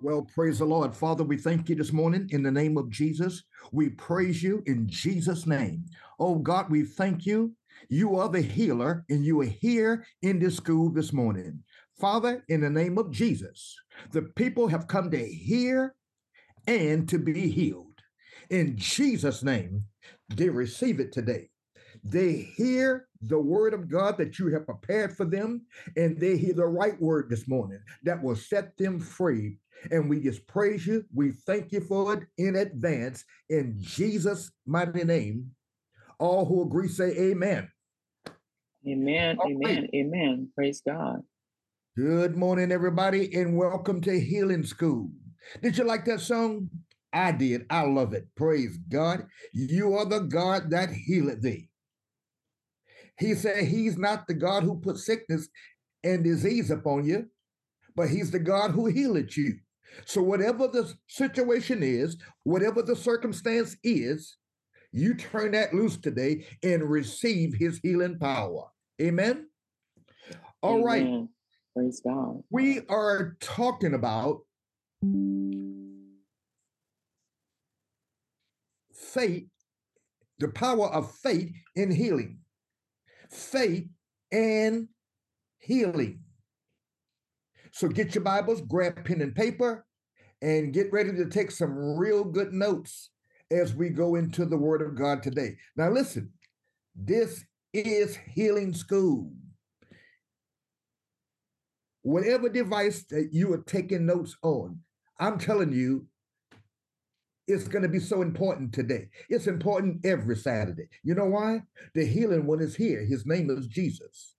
Well, praise the Lord. Father, we thank you this morning in the name of Jesus. We praise you in Jesus' name. Oh God, we thank you. You are the healer, and you are here in this school this morning. Father, in the name of Jesus, the people have come to hear and to be healed. In Jesus' name, they receive it today. They hear the word of God that you have prepared for them, and they hear the right word this morning that will set them free. And we just praise you. We thank you for it in advance in Jesus' mighty name. All who agree say amen. Amen. All amen. Right. Amen. Praise God. Good morning, everybody, and welcome to Healing School. Did you like that song? I did. I love it. Praise God. You are the God that healeth thee. He said he's not the God who put sickness and disease upon you, but he's the God who healeth you. So, whatever the situation is, whatever the circumstance is, you turn that loose today and receive his healing power. Amen. All Amen. right. Praise God. We are talking about faith, the power of faith in healing. Faith and healing. So get your Bibles, grab pen and paper, and get ready to take some real good notes as we go into the Word of God today. Now, listen, this is healing school. Whatever device that you are taking notes on, I'm telling you, it's going to be so important today. It's important every Saturday. You know why? The healing one is here. His name is Jesus.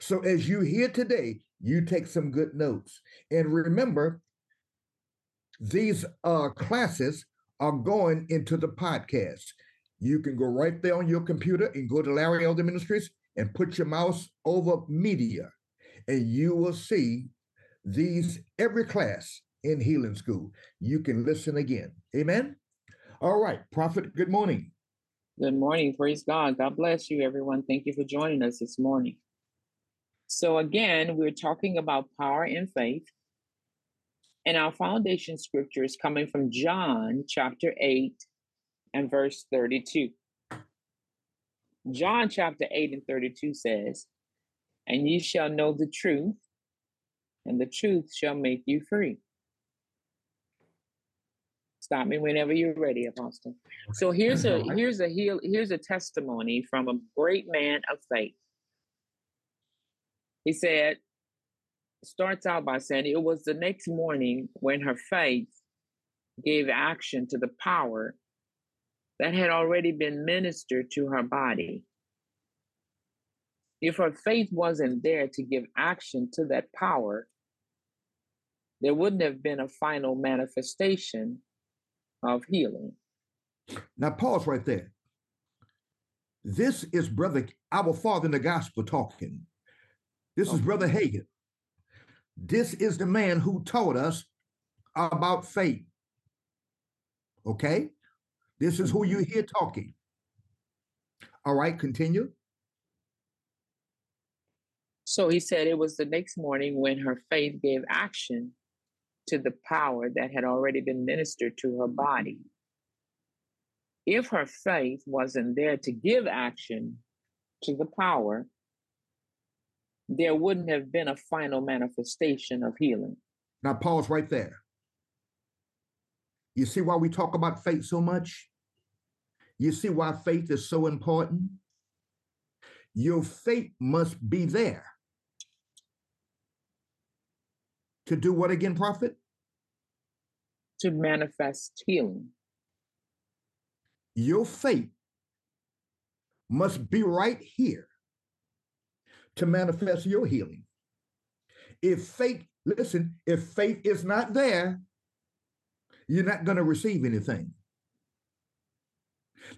So as you hear today, you take some good notes. And remember, these uh, classes are going into the podcast. You can go right there on your computer and go to Larry Elder Ministries and put your mouse over media, and you will see these every class in healing school. You can listen again. Amen. All right, Prophet, good morning. Good morning. Praise God. God bless you, everyone. Thank you for joining us this morning. So, again, we're talking about power and faith. And our foundation scripture is coming from John chapter 8 and verse 32. John chapter 8 and 32 says, And ye shall know the truth, and the truth shall make you free. Stop me whenever you're ready, Apostle. So here's a here's a heal here's a testimony from a great man of faith. He said, starts out by saying it was the next morning when her faith gave action to the power that had already been ministered to her body. If her faith wasn't there to give action to that power, there wouldn't have been a final manifestation of healing. Now, pause right there. This is Brother, our Father in the Gospel talking. This okay. is Brother Hagin. This is the man who taught us about faith. Okay? This is who you mm-hmm. hear talking. All right, continue. So he said it was the next morning when her faith gave action to the power that had already been ministered to her body. If her faith wasn't there to give action to the power, there wouldn't have been a final manifestation of healing. Now, pause right there. You see why we talk about faith so much? You see why faith is so important? Your faith must be there. To do what again, prophet? To manifest healing. Your faith must be right here to manifest your healing. If faith, listen, if faith is not there, you're not going to receive anything.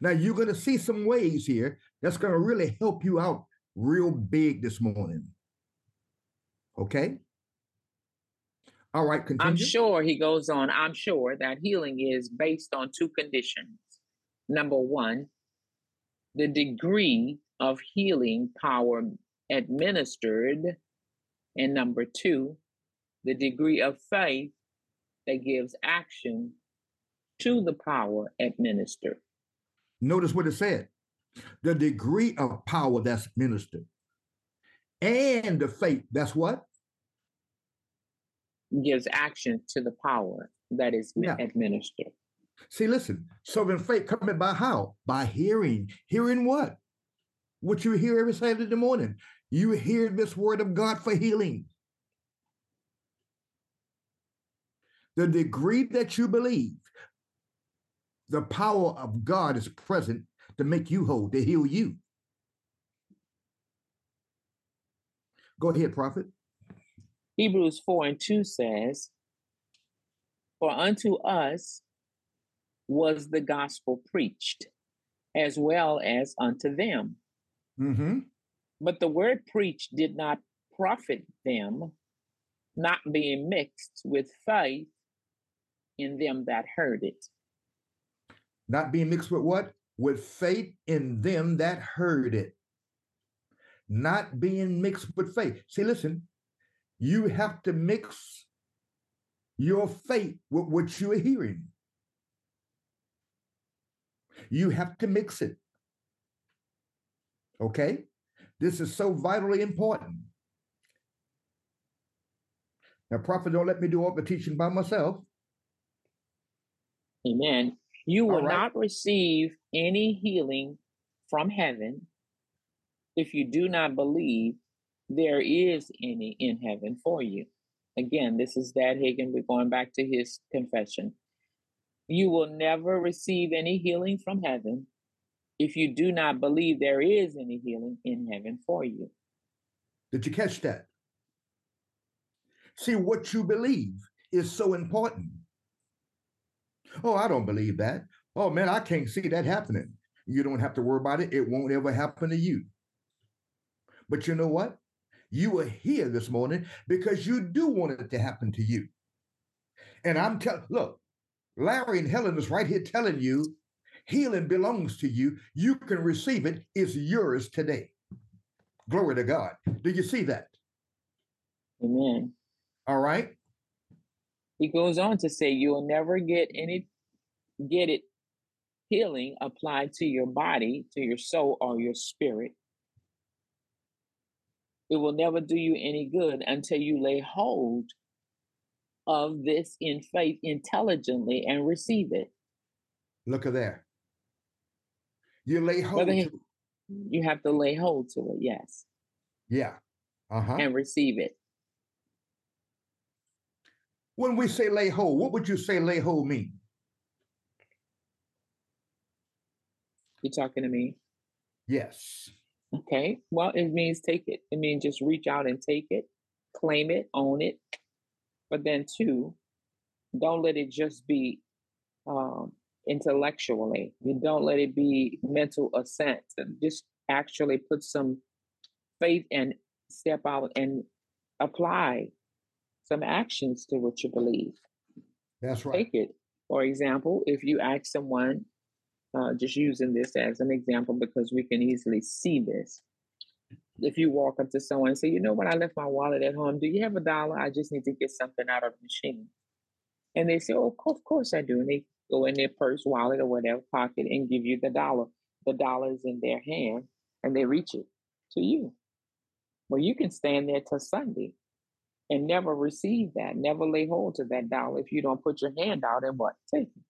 Now, you're going to see some ways here that's going to really help you out real big this morning. Okay? All right, continue. I'm sure he goes on. I'm sure that healing is based on two conditions. Number one, the degree of healing power administered. And number two, the degree of faith that gives action to the power administered. Notice what it said the degree of power that's ministered and the faith that's what? Gives action to the power that is yeah. administered. See, listen, serving faith coming by how? By hearing. Hearing what? What you hear every Saturday morning. You hear this word of God for healing. The degree that you believe, the power of God is present to make you whole, to heal you. Go ahead, prophet. Hebrews 4 and 2 says, For unto us was the gospel preached, as well as unto them. Mm-hmm. But the word preached did not profit them, not being mixed with faith in them that heard it. Not being mixed with what? With faith in them that heard it. Not being mixed with faith. See, listen, you have to mix your faith with what you are hearing. You have to mix it. Okay? This is so vitally important. Now, prophet, don't let me do all the teaching by myself. Amen. You will right. not receive any healing from heaven if you do not believe there is any in heaven for you. Again, this is Dad Hagin. We're going back to his confession. You will never receive any healing from heaven if you do not believe there is any healing in heaven for you. Did you catch that? See, what you believe is so important. Oh, I don't believe that. Oh, man, I can't see that happening. You don't have to worry about it. It won't ever happen to you. But you know what? You are here this morning because you do want it to happen to you. And I'm telling, look, Larry and Helen is right here telling you healing belongs to you. You can receive it. It's yours today. Glory to God. Do you see that? Amen. All right. He goes on to say, you will never get any get it healing applied to your body, to your soul, or your spirit. It will never do you any good until you lay hold of this in faith intelligently and receive it. Look at there. You lay hold to You have to lay hold to it, yes. Yeah. Uh-huh. And receive it. When we say lay hold, what would you say lay hold mean? You talking to me? Yes. Okay. Well, it means take it. It means just reach out and take it, claim it, own it. But then, two, don't let it just be um, intellectually. You don't let it be mental assent. Just actually put some faith and step out and apply some actions to what you believe. That's right. Take it. For example, if you ask someone, uh, just using this as an example because we can easily see this. If you walk up to someone and say, you know what, I left my wallet at home. Do you have a dollar? I just need to get something out of the machine. And they say, oh, of course I do. And they go in their purse, wallet, or whatever pocket and give you the dollar. The dollar is in their hand and they reach it to you. Well, you can stand there till Sunday and never receive that, never lay hold to that dollar if you don't put your hand out and what? Take it.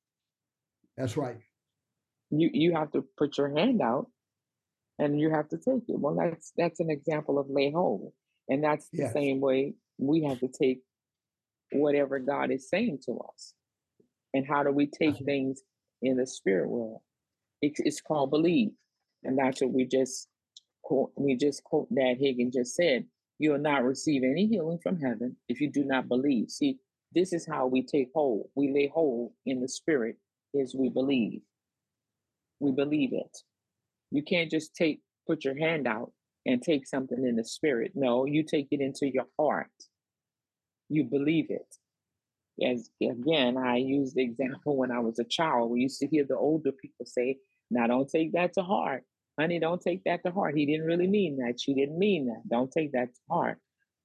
That's right you you have to put your hand out and you have to take it. Well, that's that's an example of lay hold. And that's the yes. same way we have to take whatever God is saying to us. And how do we take uh-huh. things in the spirit world? It's, it's called believe. And that's what we just quote, we just quote that Hagin just said. You will not receive any healing from heaven if you do not believe. See, this is how we take hold. We lay hold in the spirit as we believe we believe it. You can't just take put your hand out and take something in the spirit. No, you take it into your heart. You believe it. As again, I use the example when I was a child. We used to hear the older people say, "Now, don't take that to heart, honey. Don't take that to heart. He didn't really mean that. She didn't mean that. Don't take that to heart."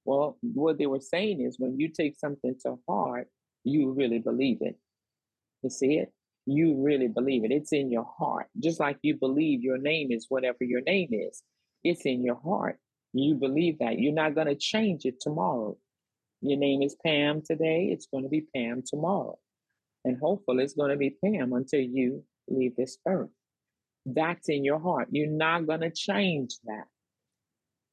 Well, what they were saying is when you take something to heart, you really believe it. You see it? You really believe it. It's in your heart. Just like you believe your name is whatever your name is, it's in your heart. You believe that. You're not going to change it tomorrow. Your name is Pam today, it's going to be Pam tomorrow. And hopefully it's going to be Pam until you leave this earth. That's in your heart. You're not going to change that.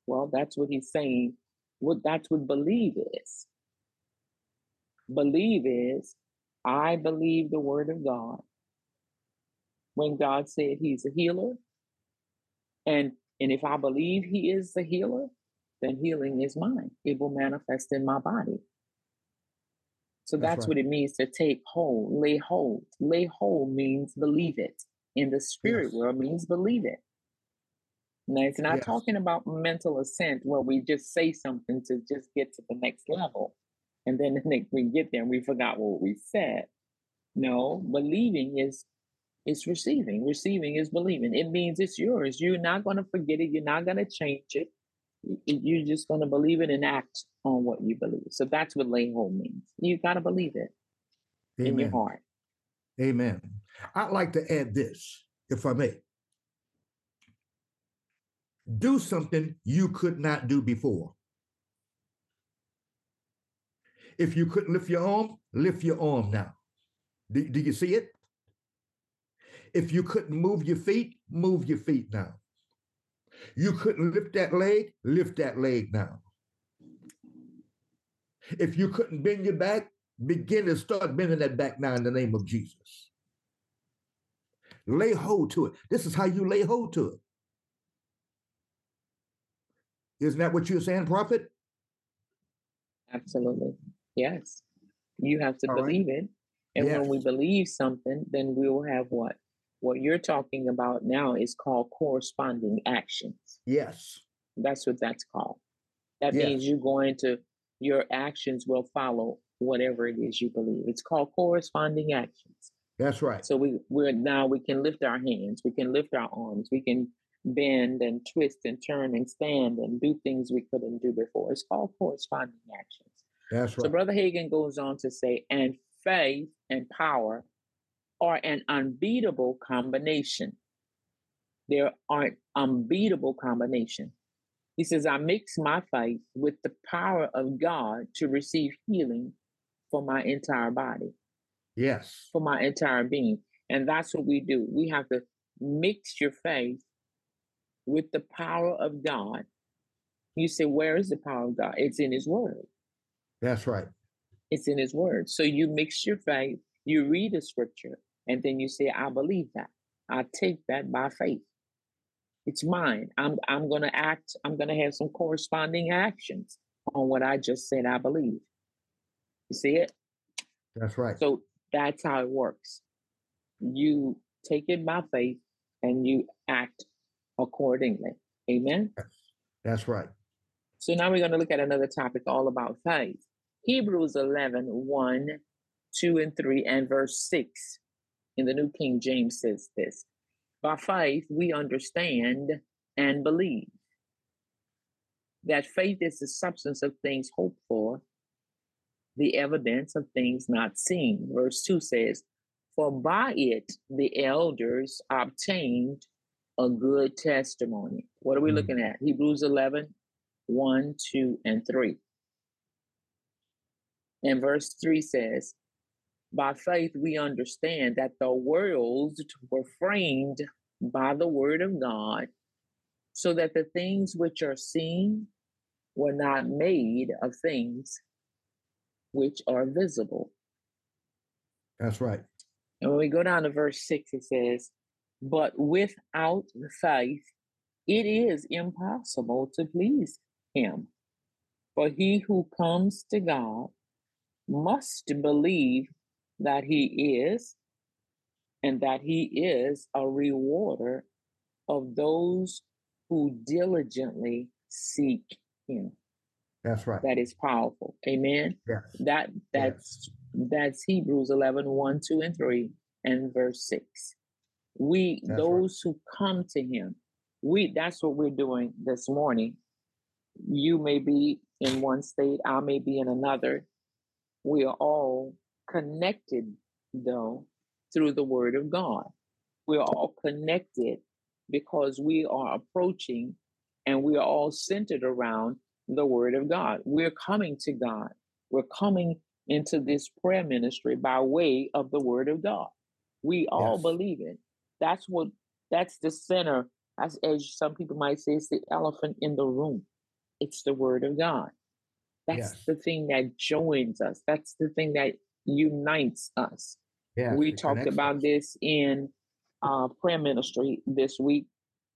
Well, that's what he's saying. What that's what believe is. Believe is I believe the word of God. When God said he's a healer, and and if I believe he is the healer, then healing is mine. It will manifest in my body. So that's, that's right. what it means to take hold, lay hold. Lay hold means believe it. In the spirit yes. world means believe it. Now it's not yes. talking about mental assent where we just say something to just get to the next level. And then the next we get there and we forgot what we said. No, believing is is receiving. Receiving is believing. It means it's yours. You're not going to forget it. You're not going to change it. You're just going to believe it and act on what you believe. So that's what lay hold means. You got to believe it Amen. in your heart. Amen. I'd like to add this, if I may. Do something you could not do before. If you couldn't lift your arm, lift your arm now. Do, do you see it? If you couldn't move your feet, move your feet now. You couldn't lift that leg, lift that leg now. If you couldn't bend your back, begin to start bending that back now in the name of Jesus. Lay hold to it. This is how you lay hold to it. Isn't that what you're saying, prophet? Absolutely. Yes. You have to All believe right. it. And yes. when we believe something, then we will have what? What you're talking about now is called corresponding actions. Yes. That's what that's called. That yes. means you're going to, your actions will follow whatever it is you believe. It's called corresponding actions. That's right. So we we're now we can lift our hands, we can lift our arms, we can bend and twist and turn and stand and do things we couldn't do before. It's called corresponding actions. That's right. So Brother Hagin goes on to say, and faith and power are an unbeatable combination. There are an unbeatable combination. He says, I mix my faith with the power of God to receive healing for my entire body. Yes. For my entire being. And that's what we do. We have to mix your faith with the power of God. You say, Where is the power of God? It's in His Word. That's right. It's in His Word. So you mix your faith, you read a scripture, and then you say, I believe that. I take that by faith. It's mine. I'm I'm gonna act, I'm gonna have some corresponding actions on what I just said I believe. You see it? That's right. So that's how it works. You take it by faith and you act accordingly. Amen. That's right. So now we're going to look at another topic all about faith. Hebrews 11, 1, 2, and 3, and verse 6 in the New King James says this By faith, we understand and believe that faith is the substance of things hoped for, the evidence of things not seen. Verse 2 says, For by it the elders obtained a good testimony. What are we mm-hmm. looking at? Hebrews 11, 1, 2, and 3. And verse 3 says, By faith we understand that the worlds were framed by the word of God, so that the things which are seen were not made of things which are visible. That's right. And when we go down to verse 6, it says, But without faith, it is impossible to please him. For he who comes to God must believe that he is, and that he is a rewarder of those who diligently seek him. That's right. That is powerful. Amen. Yes. That that's yes. that's Hebrews 11, 1, 2, and 3, and verse 6. We that's those right. who come to him, we that's what we're doing this morning. You may be in one state, I may be in another. We are all connected, though, through the Word of God. We're all connected because we are approaching and we are all centered around the Word of God. We're coming to God. We're coming into this prayer ministry by way of the Word of God. We all yes. believe it. That's what that's the center, as, as some people might say, it's the elephant in the room. It's the Word of God. That's yes. the thing that joins us. That's the thing that unites us. Yeah, we talked about this in uh, prayer ministry this week.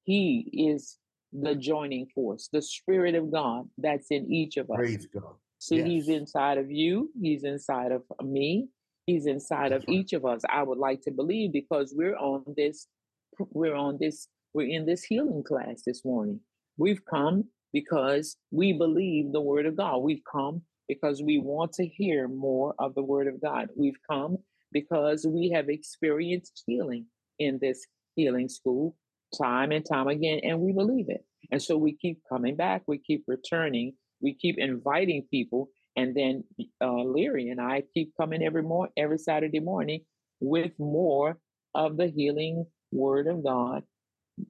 He is the joining force, the Spirit of God that's in each of us. Praise God. See, yes. He's inside of you, He's inside of me, He's inside that's of right. each of us. I would like to believe because we're on this, we're on this, we're in this healing class this morning. We've come because we believe the Word of God. We've come because we want to hear more of the Word of God. We've come because we have experienced healing in this healing school time and time again, and we believe it. And so we keep coming back, we keep returning, we keep inviting people, and then uh, Larry and I keep coming every more every Saturday morning with more of the healing Word of God,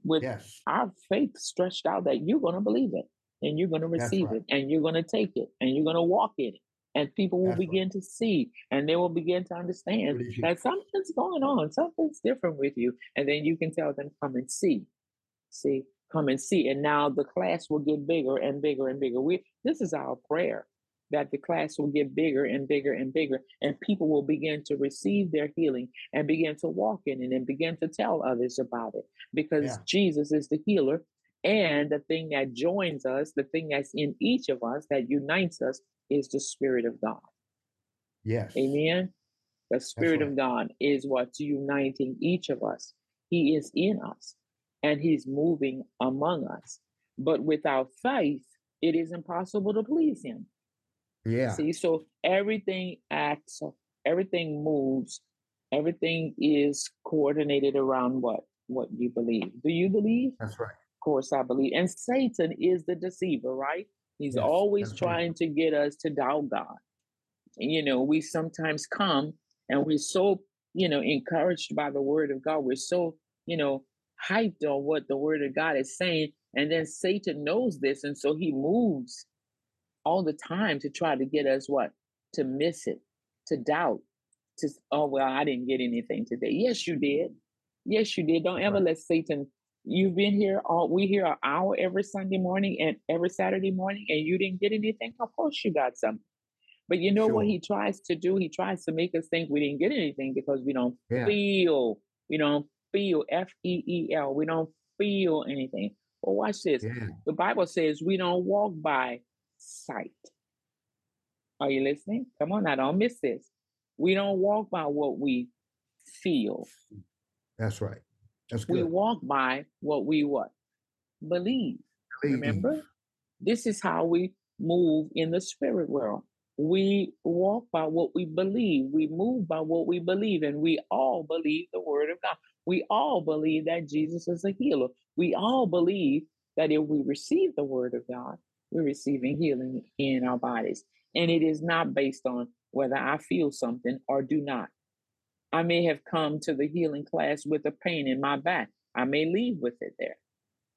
with yes. our faith stretched out that you're going to believe it, and you're going to receive right. it, and you're going to take it, and you're going to walk in it and people will That's begin right. to see and they will begin to understand that something's going on, something's different with you. And then you can tell them, come and see. See, come and see. And now the class will get bigger and bigger and bigger. We this is our prayer that the class will get bigger and bigger and bigger, and people will begin to receive their healing and begin to walk in it and begin to tell others about it because yeah. Jesus is the healer. And the thing that joins us, the thing that's in each of us that unites us is the Spirit of God. Yes. Amen. The Spirit right. of God is what's uniting each of us. He is in us and He's moving among us. But without faith, it is impossible to please Him. Yeah. See, so everything acts, everything moves, everything is coordinated around what? What you believe. Do you believe? That's right. Of course, I believe. And Satan is the deceiver, right? He's yes, always trying right. to get us to doubt God. And, you know, we sometimes come and we're so, you know, encouraged by the word of God. We're so, you know, hyped on what the word of God is saying. And then Satan knows this. And so he moves all the time to try to get us what? To miss it, to doubt, to, oh, well, I didn't get anything today. Yes, you did. Yes, you did. Don't ever right. let Satan You've been here all we hear an hour every Sunday morning and every Saturday morning, and you didn't get anything. Of course, you got something. But you know sure. what he tries to do? He tries to make us think we didn't get anything because we don't yeah. feel. We don't feel F E E L. We don't feel anything. Well, watch this. Yeah. The Bible says we don't walk by sight. Are you listening? Come on I don't miss this. We don't walk by what we feel. That's right. That's good. We walk by what we what? Believe. Believe. Remember? This is how we move in the spirit world. We walk by what we believe. We move by what we believe. And we all believe the word of God. We all believe that Jesus is a healer. We all believe that if we receive the word of God, we're receiving healing in our bodies. And it is not based on whether I feel something or do not. I may have come to the healing class with a pain in my back. I may leave with it there.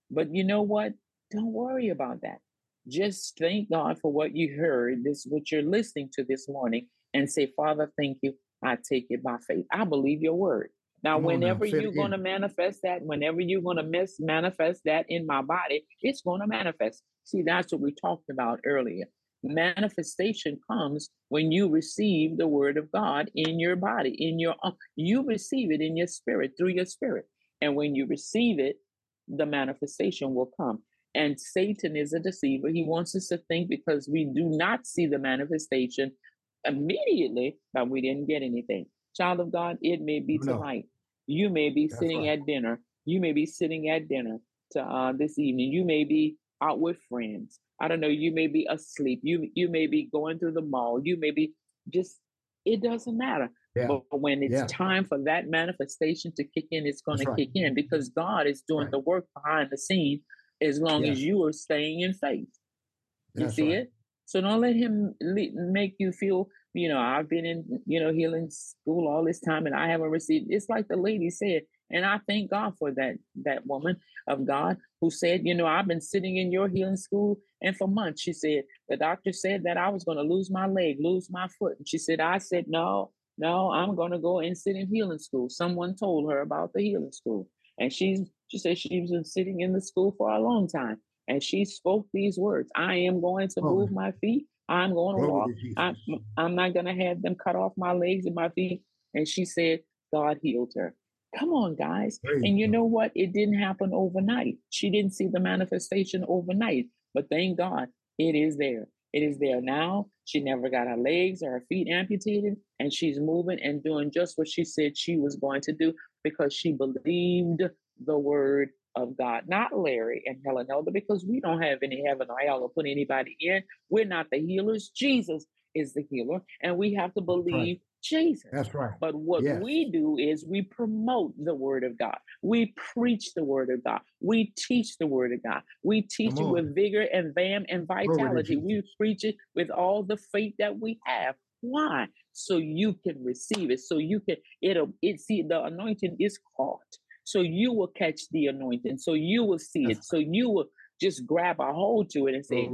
But you know what? Don't worry about that. Just thank God for what you heard, this what you're listening to this morning, and say, Father, thank you. I take it by faith. I believe your word. Now, Come whenever now, you're going to manifest that, whenever you're going to miss manifest that in my body, it's going to manifest. See, that's what we talked about earlier manifestation comes when you receive the word of God in your body, in your uh, you receive it in your spirit through your spirit. And when you receive it, the manifestation will come. And Satan is a deceiver. He wants us to think because we do not see the manifestation immediately that we didn't get anything. Child of God, it may be no. tonight. You may be That's sitting right. at dinner. You may be sitting at dinner to uh, this evening. You may be out with friends. I don't know, you may be asleep. You you may be going through the mall. You may be just it doesn't matter. Yeah. But when it's yeah. time for that manifestation to kick in, it's going to right. kick in because God is doing right. the work behind the scene as long yeah. as you are staying in faith. You That's see right. it? So don't let him make you feel, you know, I've been in, you know, healing school all this time and I haven't received. It's like the lady said, and I thank God for that that woman of God who said, you know, I've been sitting in your healing school and for months she said the doctor said that I was going to lose my leg, lose my foot. And she said I said no, no, I'm going to go and sit in healing school. Someone told her about the healing school. And she's she said she's been sitting in the school for a long time. And she spoke these words I am going to oh move my feet. I'm going to walk. I'm, I'm not going to have them cut off my legs and my feet. And she said, God healed her. Come on, guys. And you know what? It didn't happen overnight. She didn't see the manifestation overnight. But thank God it is there. It is there now. She never got her legs or her feet amputated, and she's moving and doing just what she said she was going to do because she believed the word of God. Not Larry and Helen Elder, because we don't have any heaven or hell to put anybody in. We're not the healers. Jesus is the healer, and we have to believe Jesus. That's right. But what yes. we do is we promote the word of God. We preach the word of God. We teach the word of God. We teach it with vigor and vam and vitality. We preach it with all the faith that we have. Why? So you can receive it. So you can it'll it see the anointing is caught. So you will catch the anointing. So you will see it. So you will just grab a hold to it and say,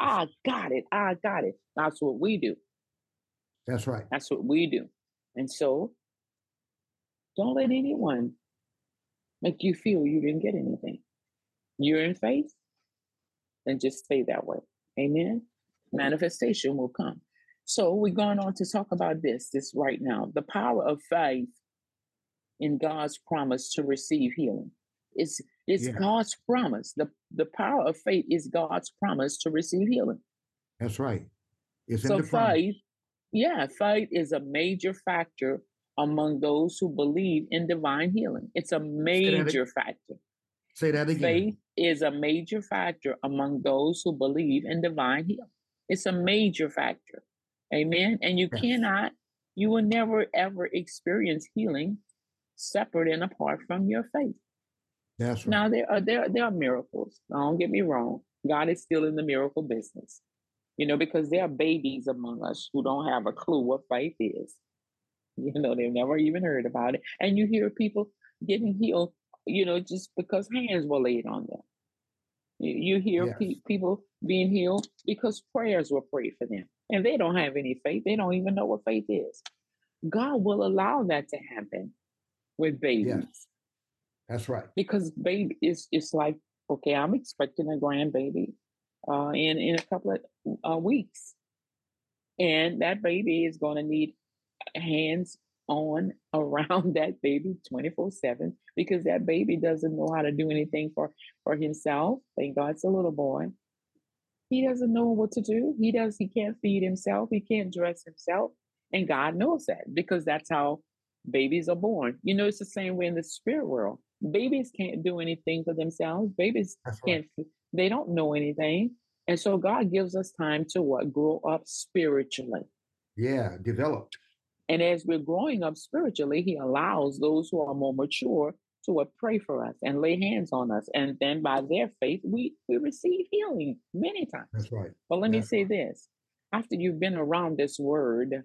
I got it. I got it. That's what we do. That's right. That's what we do. And so don't let anyone make you feel you didn't get anything. You're in faith, then just stay that way. Amen. Manifestation will come. So we're going on to talk about this, this right now. The power of faith in God's promise to receive healing. It's it's yeah. God's promise. The the power of faith is God's promise to receive healing. That's right. It's so faith yeah, faith is a major factor among those who believe in divine healing. It's a major Say factor. Say that again. Faith is a major factor among those who believe in divine healing. It's a major factor. Amen. And you yes. cannot, you will never ever experience healing separate and apart from your faith. That's right. Now there are there, there are miracles. Don't get me wrong. God is still in the miracle business you know, because there are babies among us who don't have a clue what faith is. You know, they've never even heard about it. And you hear people getting healed, you know, just because hands were laid on them. You, you hear yes. pe- people being healed because prayers were prayed for them. And they don't have any faith. They don't even know what faith is. God will allow that to happen with babies. Yes. That's right. Because baby is it's like, okay, I'm expecting a grandbaby uh, in in a couple of uh, weeks, and that baby is going to need hands on around that baby 24 7 because that baby doesn't know how to do anything for for himself thank god it's a little boy he doesn't know what to do he does he can't feed himself he can't dress himself and god knows that because that's how babies are born you know it's the same way in the spirit world babies can't do anything for themselves babies that's can't right. They don't know anything. And so God gives us time to what? Grow up spiritually. Yeah, develop. And as we're growing up spiritually, He allows those who are more mature to what pray for us and lay hands on us. And then by their faith, we, we receive healing many times. That's right. But let That's me say right. this after you've been around this word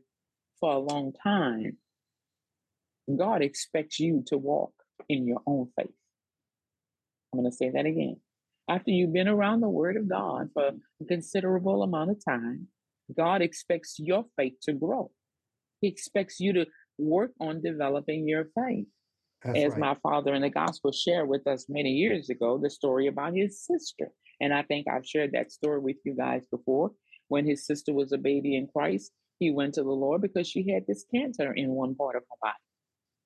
for a long time, God expects you to walk in your own faith. I'm going to say that again after you've been around the word of God for a considerable amount of time, God expects your faith to grow. He expects you to work on developing your faith. That's As right. my father in the gospel shared with us many years ago, the story about his sister. And I think I've shared that story with you guys before. When his sister was a baby in Christ, he went to the Lord because she had this cancer in one part of her body.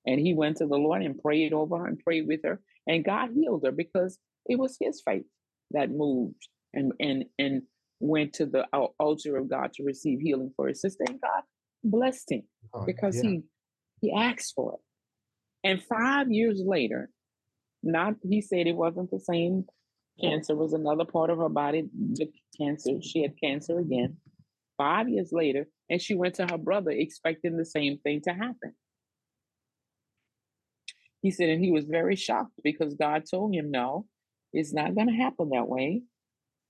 And he went to the Lord and prayed over her and prayed with her. And God healed her because it was his faith that moved and and and went to the altar of God to receive healing for his sister, and God blessed him oh, because yeah. he he asked for it. And five years later, not he said it wasn't the same cancer, was another part of her body, the cancer. She had cancer again. Five years later, and she went to her brother expecting the same thing to happen. He said, and he was very shocked because God told him, no, it's not going to happen that way.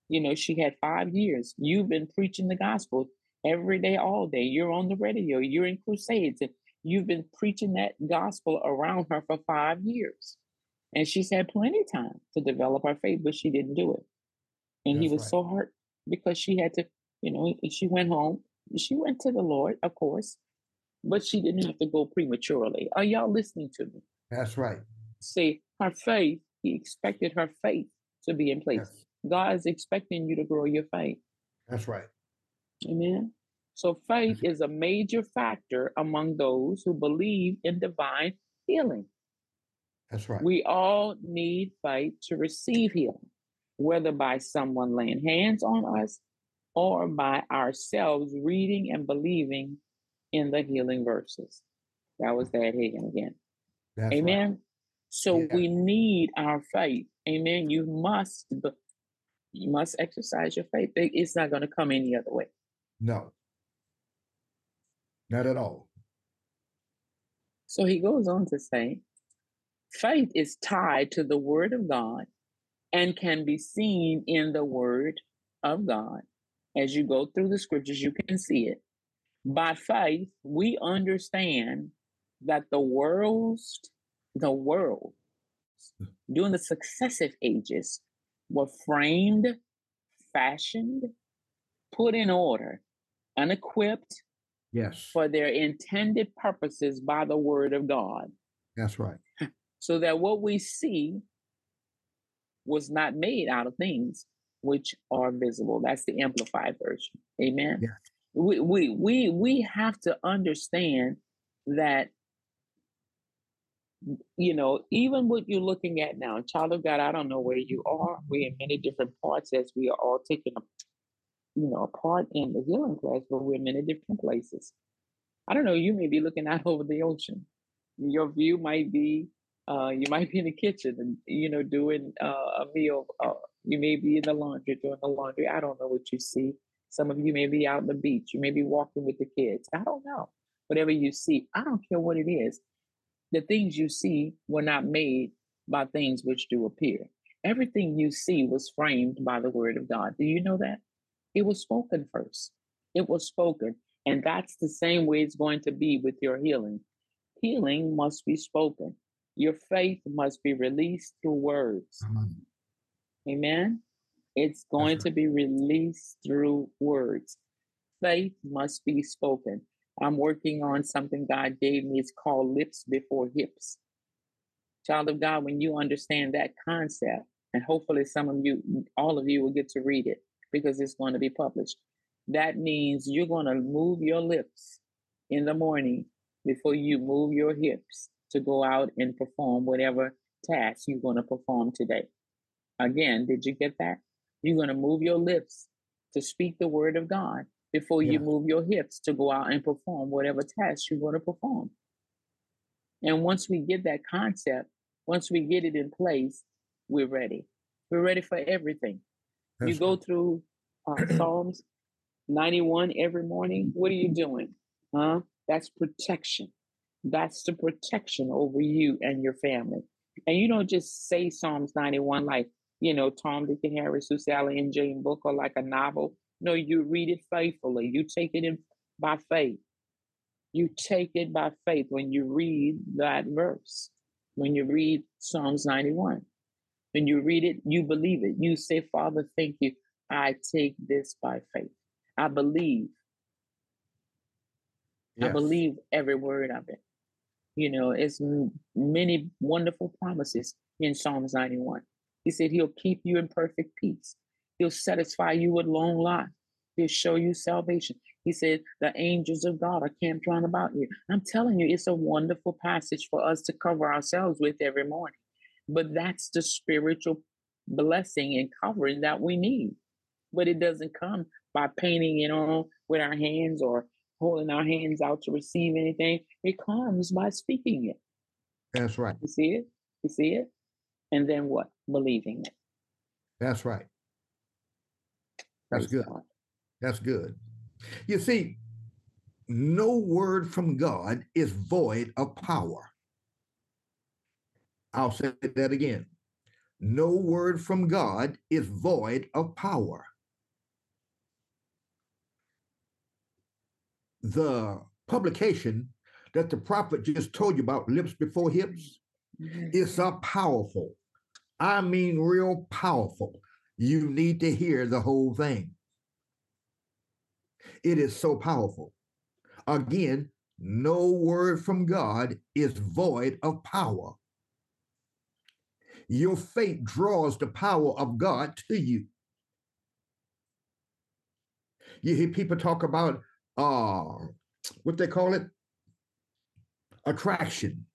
You know, she had five years. You've been preaching the gospel every day, all day. You're on the radio, you're in crusades, and you've been preaching that gospel around her for five years. And she's had plenty of time to develop her faith, but she didn't do it. And That's he was right. so hurt because she had to, you know, she went home. She went to the Lord, of course, but she didn't have to go prematurely. Are y'all listening to me? That's right. See, her faith, he expected her faith to be in place. Yes. God is expecting you to grow your faith. That's right. Amen. So faith is a major factor among those who believe in divine healing. That's right. We all need faith to receive healing, whether by someone laying hands on us or by ourselves reading and believing in the healing verses. That was that Hagin again. That's Amen. Right. So yeah. we need our faith. Amen. You must you must exercise your faith. It's not going to come any other way. No. Not at all. So he goes on to say, faith is tied to the word of God and can be seen in the word of God. As you go through the scriptures, you can see it. By faith, we understand that the world's the world during the successive ages were framed, fashioned, put in order, and equipped yes. for their intended purposes by the word of God. That's right. So that what we see was not made out of things which are visible. That's the amplified version. Amen. Yeah. We we we we have to understand that you know, even what you're looking at now, child of God, I don't know where you are. We're in many different parts as we are all taking a, you know, a part in the healing class, but we're in many different places. I don't know, you may be looking out over the ocean. Your view might be, uh, you might be in the kitchen and, you know, doing uh, a meal. Uh, you may be in the laundry, doing the laundry. I don't know what you see. Some of you may be out on the beach. You may be walking with the kids. I don't know. Whatever you see, I don't care what it is the things you see were not made by things which do appear. Everything you see was framed by the word of God. Do you know that? It was spoken first. It was spoken. And that's the same way it's going to be with your healing. Healing must be spoken. Your faith must be released through words. Amen. It's going right. to be released through words. Faith must be spoken. I'm working on something God gave me. It's called Lips Before Hips. Child of God, when you understand that concept, and hopefully some of you, all of you will get to read it because it's going to be published. That means you're going to move your lips in the morning before you move your hips to go out and perform whatever task you're going to perform today. Again, did you get that? You're going to move your lips to speak the word of God before yeah. you move your hips to go out and perform whatever task you're going to perform. And once we get that concept, once we get it in place, we're ready. We're ready for everything. That's you go through uh, Psalms 91 every morning. What are you doing? Huh? That's protection. That's the protection over you and your family. And you don't just say Psalms 91 like, you know, Tom, Dick, and Harry, Sue, Sally, and Jane book or like a novel. No, you read it faithfully. You take it in by faith. You take it by faith when you read that verse. When you read Psalms 91. When you read it, you believe it. You say, Father, thank you. I take this by faith. I believe. Yes. I believe every word of it. You know, it's many wonderful promises in Psalms 91. He said he'll keep you in perfect peace He'll satisfy you with long life. He'll show you salvation. He said, The angels of God are camped round about you. I'm telling you, it's a wonderful passage for us to cover ourselves with every morning. But that's the spiritual blessing and covering that we need. But it doesn't come by painting it on with our hands or holding our hands out to receive anything. It comes by speaking it. That's right. You see it? You see it? And then what? Believing it. That's right. That's good. That's good. You see, no word from God is void of power. I'll say that again. no word from God is void of power. The publication that the prophet just told you about, Lips Before Hips, Mhm. it's a powerful. I mean, real powerful. You need to hear the whole thing. It is so powerful. Again, no word from God is void of power. Your faith draws the power of God to you. You hear people talk about uh what they call it? Attraction.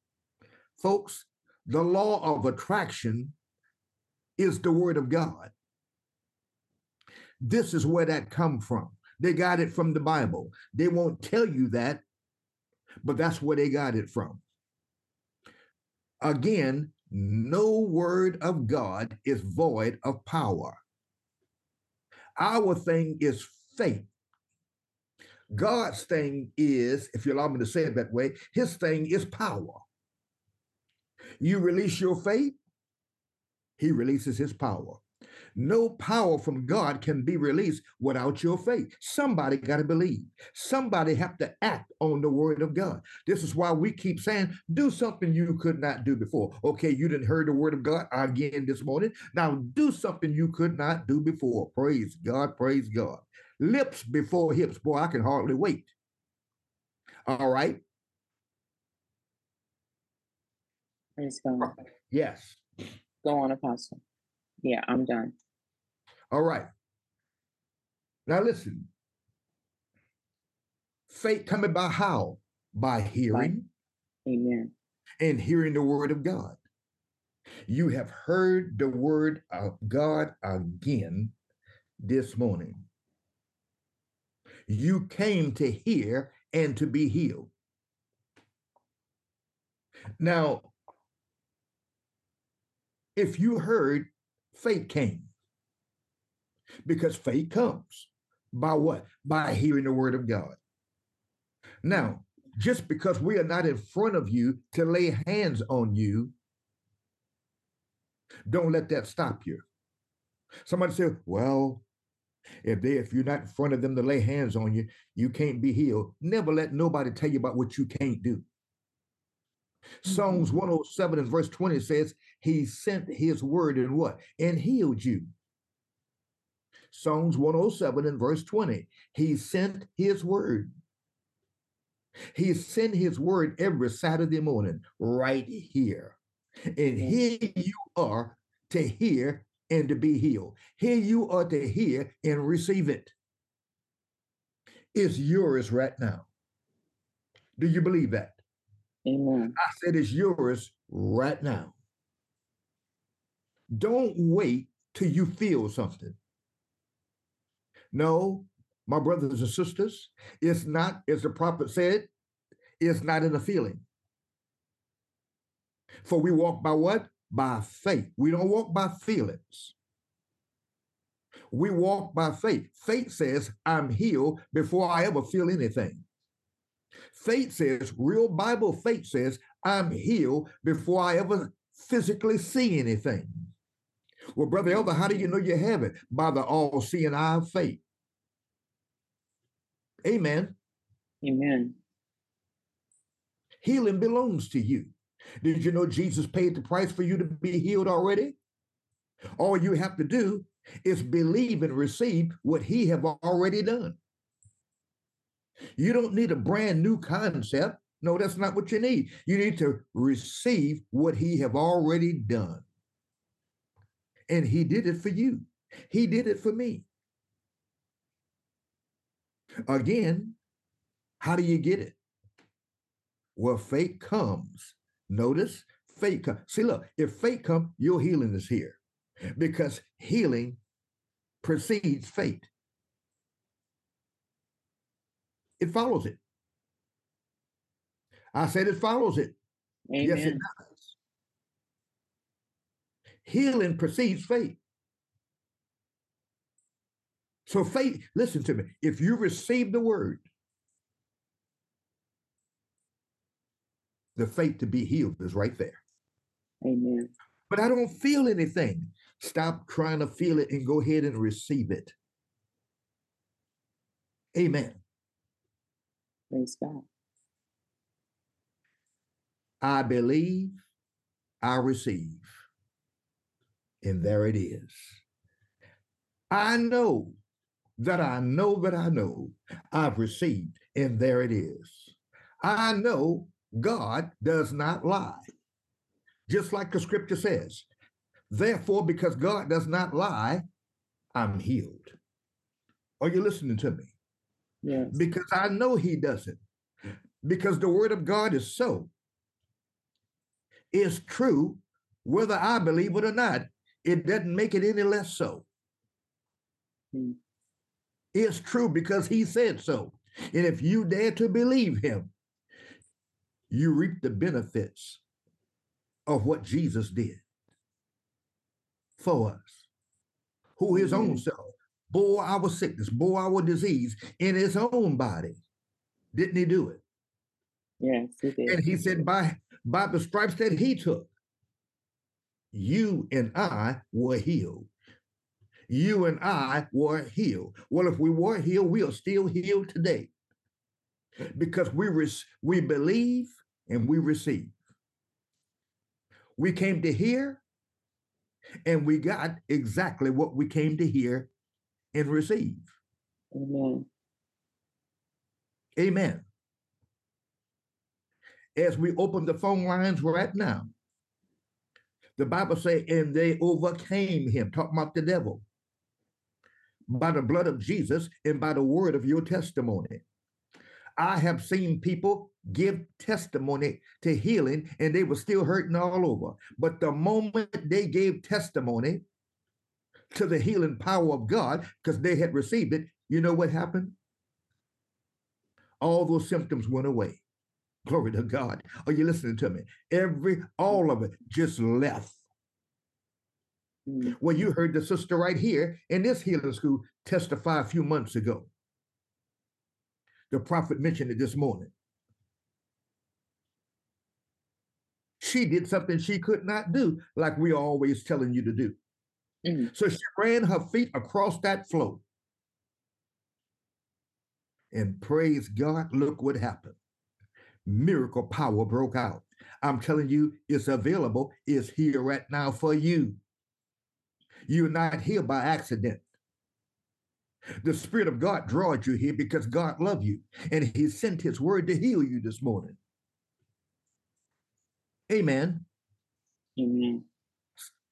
Folks, the law of attraction is the word of God. This is where that come from. They got it from the Bible. They won't tell you that, but that's where they got it from. Again, no word of God is void of power. Our thing is faith. God's thing is, if you allow me to say it that way, his thing is power. You release your faith, he releases his power. No power from God can be released without your faith. Somebody got to believe. Somebody have to act on the word of God. This is why we keep saying, do something you could not do before. Okay, you didn't heard the word of God again this morning. Now do something you could not do before. Praise God, praise God. Lips before hips. Boy, I can hardly wait. All right. Praise God. Yes. Go on, Apostle. Yeah, I'm done. All right. Now listen. Faith coming by how? By hearing Amen. and hearing the word of God. You have heard the word of God again this morning. You came to hear and to be healed. Now, if you heard, faith came. Because faith comes by what? By hearing the word of God. Now, just because we are not in front of you to lay hands on you, don't let that stop you. Somebody said, well, if they if you're not in front of them to lay hands on you, you can't be healed. Never let nobody tell you about what you can't do. Mm-hmm. Psalms 107 and verse 20 says, He sent his word and what? And healed you. Psalms 107 and verse 20, He sent his word. He sent his word every Saturday morning right here. And here you are to hear and to be healed. Here you are to hear and receive it. It's yours right now. Do you believe that? Amen. I said it's yours right now. Don't wait till you feel something. No, my brothers and sisters, it's not, as the prophet said, it's not in a feeling. For we walk by what? By faith. We don't walk by feelings. We walk by faith. Faith says, I'm healed before I ever feel anything. Faith says, real Bible faith says, I'm healed before I ever physically see anything. Well, Brother Elder, how do you know you have it? By the all seeing eye of faith. Amen. Amen. Healing belongs to you. Did you know Jesus paid the price for you to be healed already? All you have to do is believe and receive what he have already done. You don't need a brand new concept. No, that's not what you need. You need to receive what he have already done. And he did it for you. He did it for me. Again, how do you get it? Well, faith comes. Notice faith comes. See, look, if faith comes, your healing is here because healing precedes faith. It follows it. I said it follows it. Amen. Yes, it does. Healing precedes faith. So, faith, listen to me. If you receive the word, the faith to be healed is right there. Amen. but I don't feel anything. Stop trying to feel it and go ahead and receive it. Amen. Praise God. I believe, I receive. And there it is. I know that I know that I know I've received, and there it is. I know God does not lie. Just like the scripture says, therefore, because God does not lie, I'm healed. Are you listening to me? Yes. Because I know He doesn't. Because the word of God is so. It's true, whether I believe it or not. It doesn't make it any less so. Hmm. It's true because He said so. And if you dare to believe Him, you reap the benefits of what Jesus did for us, who his own Mhm. self bore our sickness, bore our disease in his own body. Didn't he do it? Yes, it is. And he said, by, by the stripes that he took, you and I were healed. You and I were healed. Well, if we were healed, we are still healed today because we, we believe and we receive. We came to hear and we got exactly what we came to hear and receive. Amen. Amen. As we open the phone lines right now, the Bible say, and they overcame him, talking about the devil, by the blood of Jesus and by the word of your testimony. I have seen people give testimony to healing and they were still hurting all over. But the moment they gave testimony to the healing power of God, because they had received it, you know what happened? All those symptoms went away. Glory to God. Are you listening to me? Every, all of it just left. Mm. Well, you heard the sister right here in this healing school testify a few months ago. The prophet mentioned it this morning. She did something she could not do, like we are always telling you to do. Mm. So she ran her feet across that floor. And praise God, look what happened. Miracle power broke out. I'm telling you, it's available, it's here right now for you. You're not here by accident. The Spirit of God draws you here because God loves you and He sent His word to heal you this morning. Amen. Amen.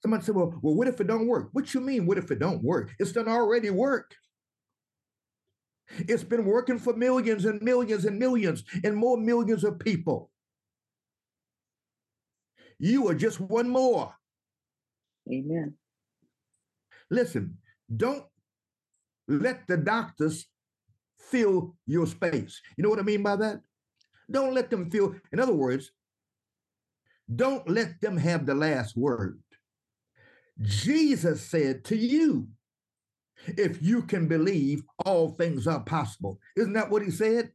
Somebody said, well, well, what if it don't work? What you mean, what if it don't work? It's done already work. It's been working for millions and millions and millions and more millions of people. You are just one more. Amen. Listen, don't let the doctors fill your space. You know what I mean by that? Don't let them fill, in other words, don't let them have the last word. Jesus said to you, if you can believe, all things are possible. Isn't that what he said?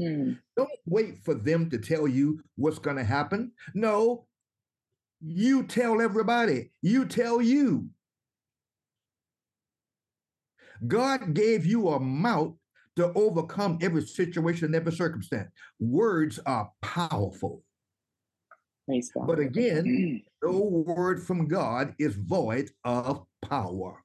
Mm. Don't wait for them to tell you what's going to happen. No, you tell everybody, you tell you. God gave you a mouth to overcome every situation, every circumstance. Words are powerful. But again, no word from God is void of power.